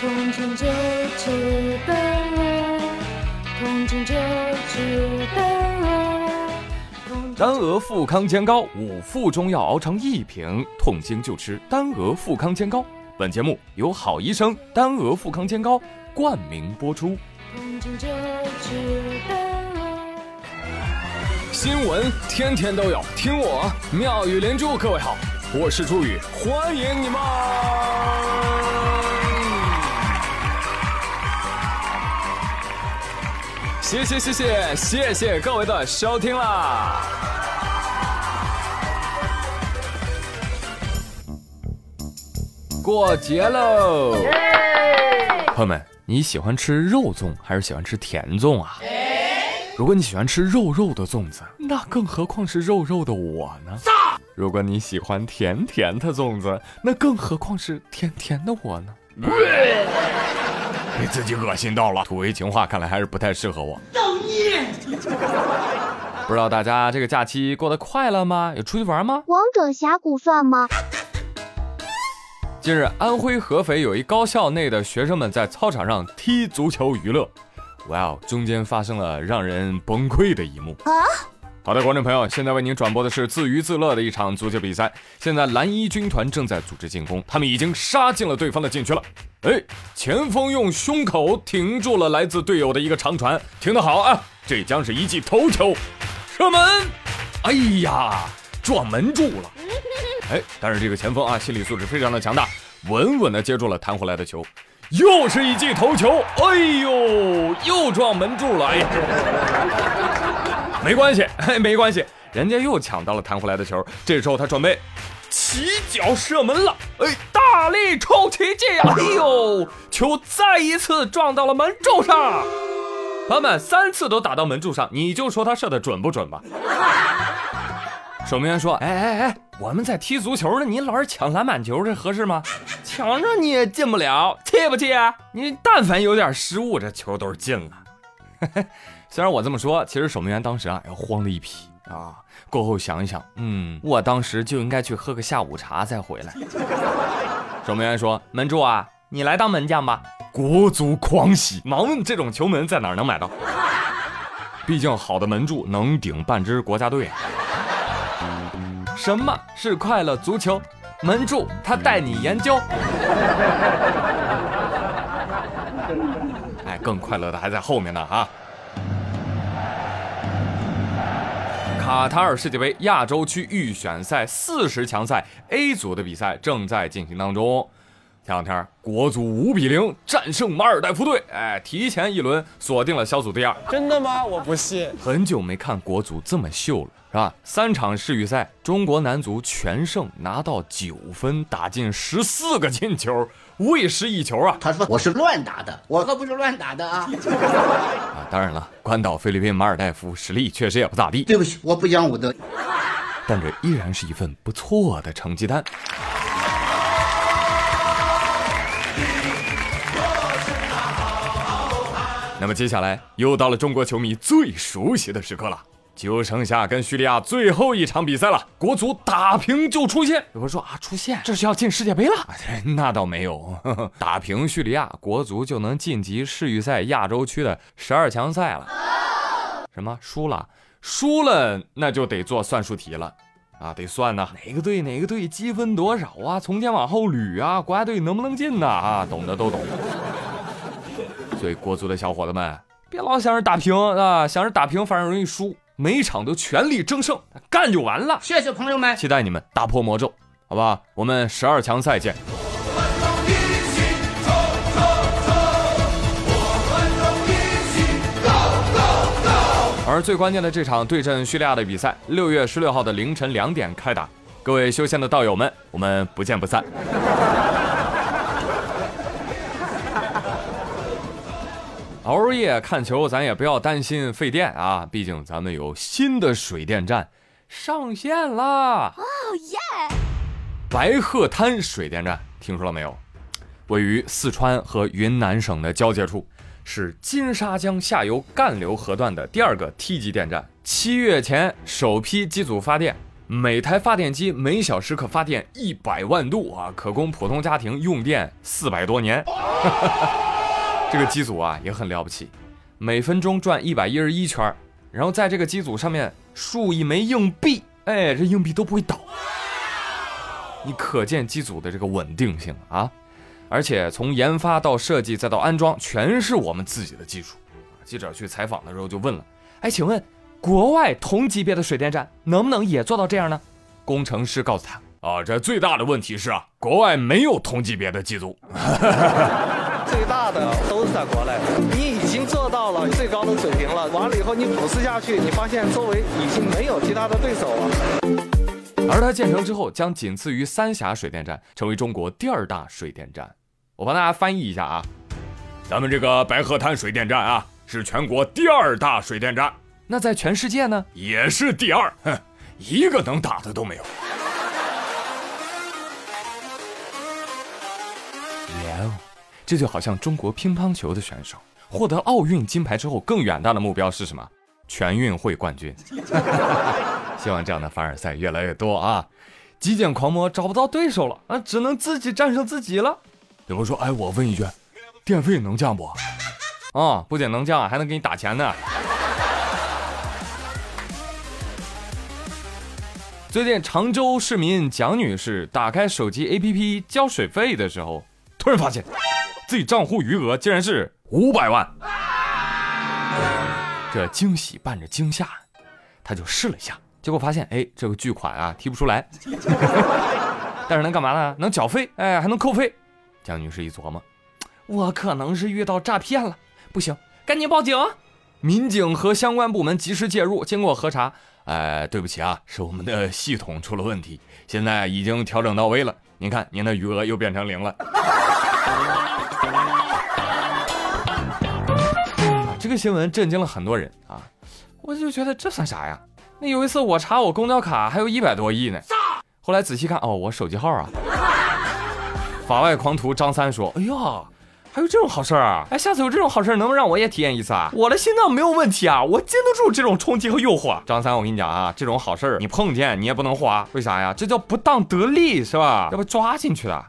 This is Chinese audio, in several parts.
同情就是本恶，同情就是本恶。同情丹鹅富康煎膏五副中药熬成一瓶，痛经就吃丹额富康煎膏。本节目由好医生丹额富康煎膏冠名播出。新闻天天都有，听我妙语连珠。各位好，我是朱宇，欢迎你们！谢谢谢谢谢谢各位的收听啦！过节喽！朋友们，你喜欢吃肉粽还是喜欢吃甜粽啊？如果你喜欢吃肉肉的粽子，那更何况是肉肉的我呢？如果你喜欢甜甜的粽子，那更何况是甜甜的我呢？给自己恶心到了，土味情话看来还是不太适合我。造孽！不知道大家这个假期过得快乐吗？有出去玩吗？王者峡谷算吗？近日，安徽合肥有一高校内的学生们在操场上踢足球娱乐，哇哦，中间发生了让人崩溃的一幕啊！好的，观众朋友，现在为您转播的是自娱自乐的一场足球比赛。现在蓝衣军团正在组织进攻，他们已经杀进了对方的禁区了。哎，前锋用胸口挺住了来自队友的一个长传，挺得好啊！这将是一记头球，射门！哎呀，撞门柱了。哎，但是这个前锋啊，心理素质非常的强大，稳稳的接住了弹回来的球，又是一记头球，哎呦，又撞门柱了，哎呀，没关系，嘿，没关系，人家又抢到了弹回来的球，这时候他准备起脚射门了，哎，大力抽奇迹呀，哎呦，球再一次撞到了门柱上，朋友们，三次都打到门柱上，你就说他射的准不准吧？守门员说：“哎哎哎，我们在踢足球呢，你老是抢篮板球，这合适吗？抢着你也进不了，气不气？你但凡有点失误，这球都是进了。虽然我这么说，其实守门员当时啊要慌了一批啊。过后想一想，嗯，我当时就应该去喝个下午茶再回来。守门员说：门柱啊，你来当门将吧。国足狂喜，忙问这种球门在哪能买到？毕竟好的门柱能顶半支国家队。”什么是快乐足球？门柱他带你研究。哎，更快乐的还在后面呢哈！卡塔尔世界杯亚洲区预选赛四十强赛 A 组的比赛正在进行当中。前两天，国足五比零战胜马尔代夫队，哎，提前一轮锁定了小组第二。真的吗？我不信。很久没看国足这么秀了，是吧？三场世预赛，中国男足全胜，拿到九分，打进十四个进球，未失一球啊！他说我是乱打的，我可不是乱打的啊！啊，当然了，关岛、菲律宾、马尔代夫实力确实也不咋地，对不起，我不讲武德。但这依然是一份不错的成绩单。那么接下来又到了中国球迷最熟悉的时刻了，就剩下跟叙利亚最后一场比赛了。国足打平就出线，有人说啊，出线这是要进世界杯了？那倒没有，呵 呵打平叙利亚，国足就能晋级世预赛亚洲区的十二强赛了。什么输了？输了那就得做算术题了，啊，得算呐，哪个队哪个队积分多少啊？从前往后捋啊，国家队能不能进呢？啊，懂的都懂。所以国足的小伙子们，别老想着打平啊，想着打平反而容易输，每一场都全力争胜，干就完了。谢谢朋友们，期待你们打破魔咒，好不好？我们十二强赛见。而最关键的这场对阵叙利亚的比赛，六月十六号的凌晨两点开打。各位修仙的道友们，我们不见不散。熬夜看球，咱也不要担心费电啊，毕竟咱们有新的水电站上线啦。哦耶！白鹤滩水电站，听说了没有？位于四川和云南省的交界处，是金沙江下游干流河段的第二个梯级电站。七月前首批机组发电，每台发电机每小时可发电一百万度啊，可供普通家庭用电四百多年。这个机组啊也很了不起，每分钟转一百一十一圈，然后在这个机组上面竖一枚硬币，哎，这硬币都不会倒。你可见机组的这个稳定性啊！而且从研发到设计再到安装，全是我们自己的技术。记者去采访的时候就问了：“哎，请问国外同级别的水电站能不能也做到这样呢？”工程师告诉他：“啊，这最大的问题是啊，国外没有同级别的机组。最大的都是在国内，你已经做到了最高的水平了。完了以后你普试下去，你发现周围已经没有其他的对手了。”而它建成之后，将仅次于三峡水电站，成为中国第二大水电站。我帮大家翻译一下啊，咱们这个白鹤滩水电站啊，是全国第二大水电站。那在全世界呢，也是第二，哼，一个能打的都没有。这就好像中国乒乓球的选手获得奥运金牌之后，更远大的目标是什么？全运会冠军。希望这样的凡尔赛越来越多啊！极简狂魔找不到对手了啊，只能自己战胜自己了。有人说：“哎，我问一句，电费能降不？”啊，不仅能降，还能给你打钱呢。最近，常州市民蒋女士打开手机 APP 交水费的时候，突然发现自己账户余额竟然是五百万。这惊喜伴着惊吓，他就试了一下，结果发现，哎，这个巨款啊提不出来，但是能干嘛呢？能缴费，哎，还能扣费。江女士一琢磨，我可能是遇到诈骗了，不行，赶紧报警。民警和相关部门及时介入，经过核查，哎，对不起啊，是我们的系统出了问题，现在已经调整到位了。您看，您的余额又变成零了。个新闻震惊了很多人啊！我就觉得这算啥呀？那有一次我查我公交卡还有一百多亿呢，后来仔细看，哦，我手机号啊。法外狂徒张三说：“哎呀，还有这种好事儿啊！哎，下次有这种好事儿，能不能让我也体验一次啊？我的心脏没有问题啊，我经得住这种冲击和诱惑。”张三，我跟你讲啊，这种好事儿你碰见你也不能花，为啥呀？这叫不当得利，是吧？要被抓进去的。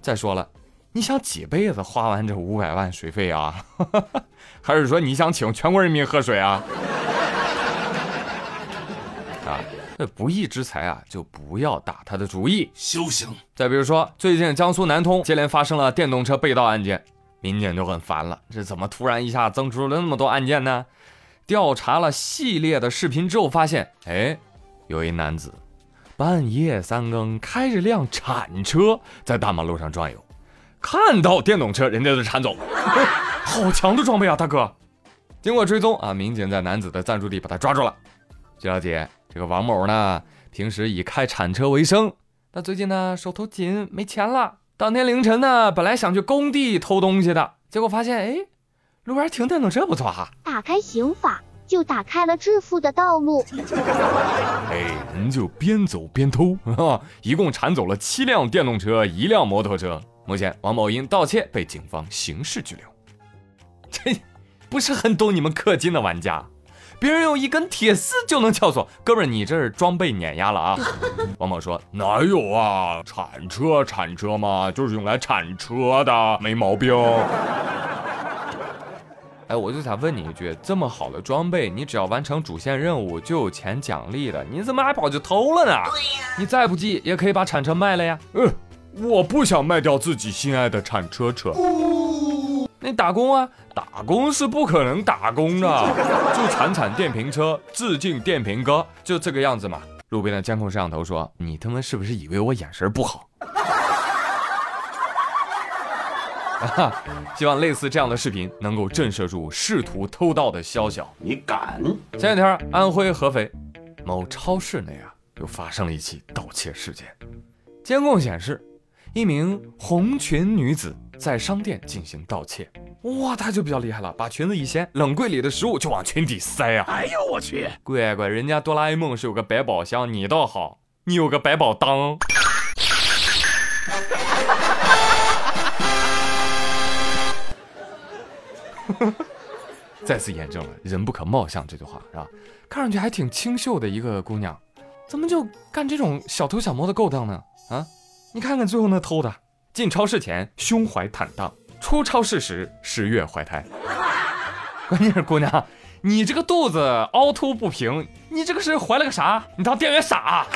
再说了，你想几辈子花完这五百万水费啊？还是说你想请全国人民喝水啊？啊？这不义之财啊，就不要打他的主意。修行。再比如说，最近江苏南通接连发生了电动车被盗案件，民警就很烦了。这怎么突然一下增出了那么多案件呢？调查了系列的视频之后，发现，哎，有一男子半夜三更开着辆铲车在大马路上转悠，看到电动车，人家就铲走。好强的装备啊，大哥！经过追踪啊，民警在男子的暂住地把他抓住了。据了解。这个王某呢，平时以开铲车为生，但最近呢手头紧，没钱了。当天凌晨呢，本来想去工地偷东西的，结果发现，哎，路边停电动车不错哈。打开刑法，就打开了致富的道路。哎，人就边走边偷，啊，一共铲走了七辆电动车，一辆摩托车。目前，王某因盗窃被警方刑事拘留。这，不是很懂你们氪金的玩家。别人用一根铁丝就能撬锁，哥们儿，你这是装备碾压了啊！王某说：“哪有啊，铲车铲车嘛，就是用来铲车的，没毛病。”哎，我就想问你一句，这么好的装备，你只要完成主线任务就有钱奖励的，你怎么还跑去偷了呢？你再不济也可以把铲车卖了呀。嗯，我不想卖掉自己心爱的铲车车。那打工啊，打工是不可能打工的，就铲铲电瓶车，致敬电瓶哥，就这个样子嘛。路边的监控摄像头说：“你他妈是不是以为我眼神不好？”啊 希望类似这样的视频能够震慑住试图偷盗的宵小。你敢？前两天，安徽合肥某超市内啊，又发生了一起盗窃事件。监控显示，一名红裙女子。在商店进行盗窃，哇，她就比较厉害了，把裙子一掀，冷柜里的食物就往裙底塞啊！哎呦我去，乖乖，人家哆啦 A 梦是有个百宝箱，你倒好，你有个百宝裆。再次验证了“人不可貌相”这句话，是吧？看上去还挺清秀的一个姑娘，怎么就干这种小偷小摸的勾当呢？啊，你看看最后那偷的，进超市前胸怀坦荡，出超市时十月怀胎。关键是姑娘，你这个肚子凹凸不平，你这个是怀了个啥？你当店员傻？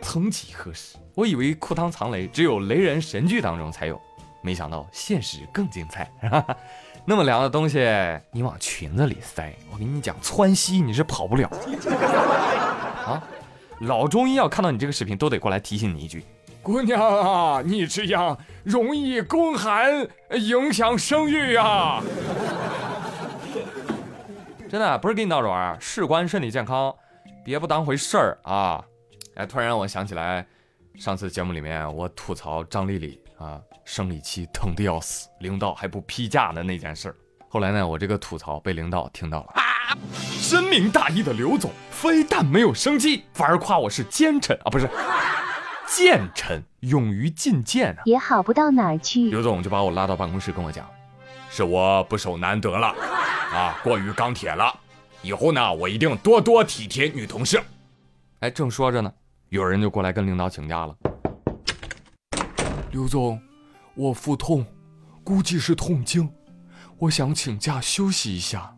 曾几何时，我以为裤裆藏雷只有雷人神剧当中才有，没想到现实更精彩。那么凉的东西，你往裙子里塞，我跟你讲，窜稀你是跑不了。啊，老中医要看到你这个视频，都得过来提醒你一句：姑娘啊，你这样容易宫寒，影响生育啊。真的不是给你闹着玩，事关身体健康，别不当回事儿啊。哎，突然让我想起来，上次节目里面我吐槽张丽丽啊，生理期疼的要死，领导还不批假的那件事儿。后来呢，我这个吐槽被领导听到了啊！深明大义的刘总非但没有生气，反而夸我是奸臣啊，不是谏臣，勇于进谏啊，也好不到哪儿去。刘总就把我拉到办公室跟我讲，是我不守难得了啊，过于钢铁了，以后呢，我一定多多体贴女同事。哎，正说着呢。有人就过来跟领导请假了。刘总，我腹痛，估计是痛经，我想请假休息一下。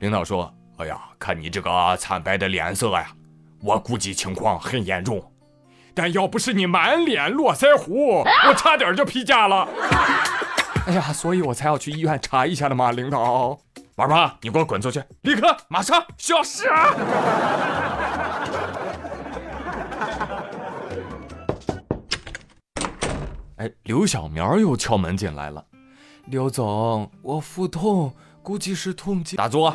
领导说：“哎呀，看你这个惨白的脸色呀，我估计情况很严重。但要不是你满脸络腮胡，我差点就批假了。哎呀，所以我才要去医院查一下的嘛，领导。玩吧，你给我滚出去，立刻，马上消失！” 哎，刘小苗又敲门进来了。刘总，我腹痛，估计是痛经。打住！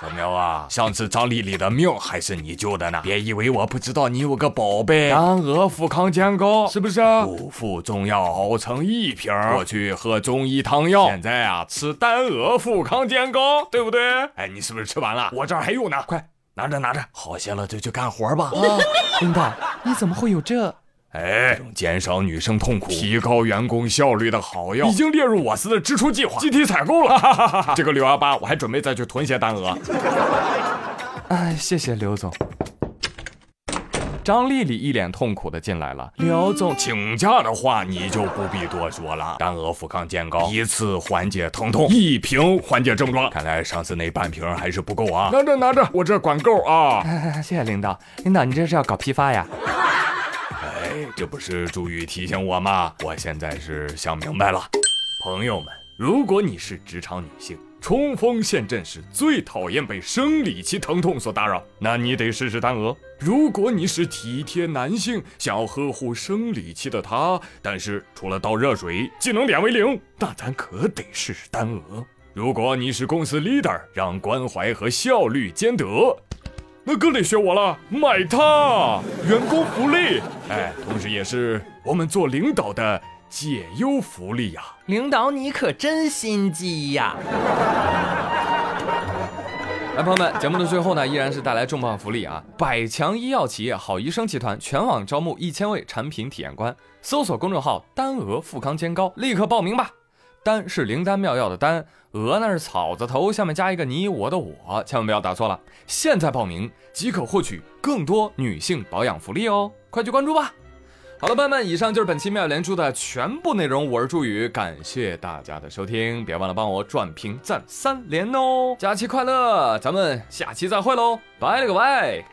小苗啊，上次张丽丽的命还是你救的呢。别以为我不知道你有个宝贝丹鹅富康煎膏，是不是？五副中药熬成一瓶，过去喝中医汤药，现在啊吃丹鹅富康煎膏，对不对？哎，你是不是吃完了？我这儿还有呢，快拿着拿着。好些了就去干活吧。领导，你怎么会有这？哎，减少女生痛苦、提高员工效率的好药，已经列入我司的支出计划，集体采购了。这个六幺八，我还准备再去囤些丹额。哎，谢谢刘总。张丽丽一脸痛苦的进来了。刘总请假的话，你就不必多说了。丹鹅富康健膏，一次缓解疼痛，一瓶缓解症状。看来上次那半瓶还是不够啊。拿着拿着，我这管够啊。谢谢领导，领导你这是要搞批发呀？这不是朱宇提醒我吗？我现在是想明白了，朋友们，如果你是职场女性，冲锋陷阵时最讨厌被生理期疼痛所打扰，那你得试试丹鹅；如果你是体贴男性，想要呵护生理期的他，但是除了倒热水技能点为零，那咱可得试试丹鹅；如果你是公司 leader，让关怀和效率兼得。那更得学我了，买它，员工福利，哎，同时也是我们做领导的解忧福利呀。领导你可真心机呀！来，朋友们，节目的最后呢，依然是带来重磅福利啊！百强医药企业好医生集团全网招募一千位产品体验官，搜索公众号“丹娥富康煎膏”，立刻报名吧。丹是灵丹妙药的丹，鹅那是草字头，下面加一个你我的我，千万不要打错了。现在报名即可获取更多女性保养福利哦，快去关注吧。好了，朋友们，以上就是本期妙连珠的全部内容。我是朱宇，感谢大家的收听，别忘了帮我转评赞三连哦。假期快乐，咱们下期再会喽，拜了个拜。